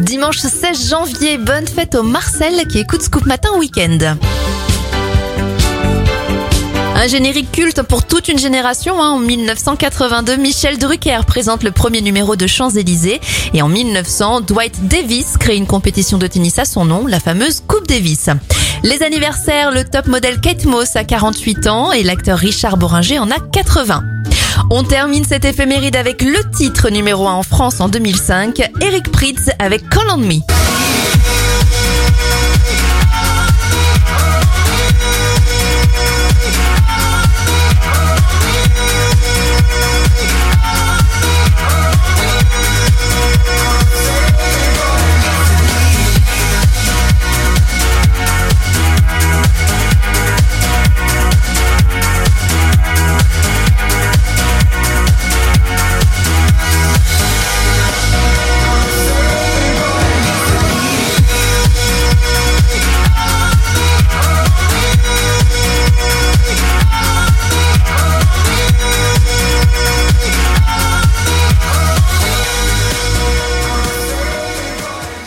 Dimanche 16 janvier, bonne fête au Marcel qui écoute Scoop Matin Week-end. Un générique culte pour toute une génération. Hein. En 1982, Michel Drucker présente le premier numéro de Champs-Élysées. Et en 1900, Dwight Davis crée une compétition de tennis à son nom, la fameuse Coupe Davis. Les anniversaires, le top modèle Kate Moss a 48 ans et l'acteur Richard Boringer en a 80. On termine cette éphéméride avec le titre numéro 1 en France en 2005, Eric Pritz avec Call on Me.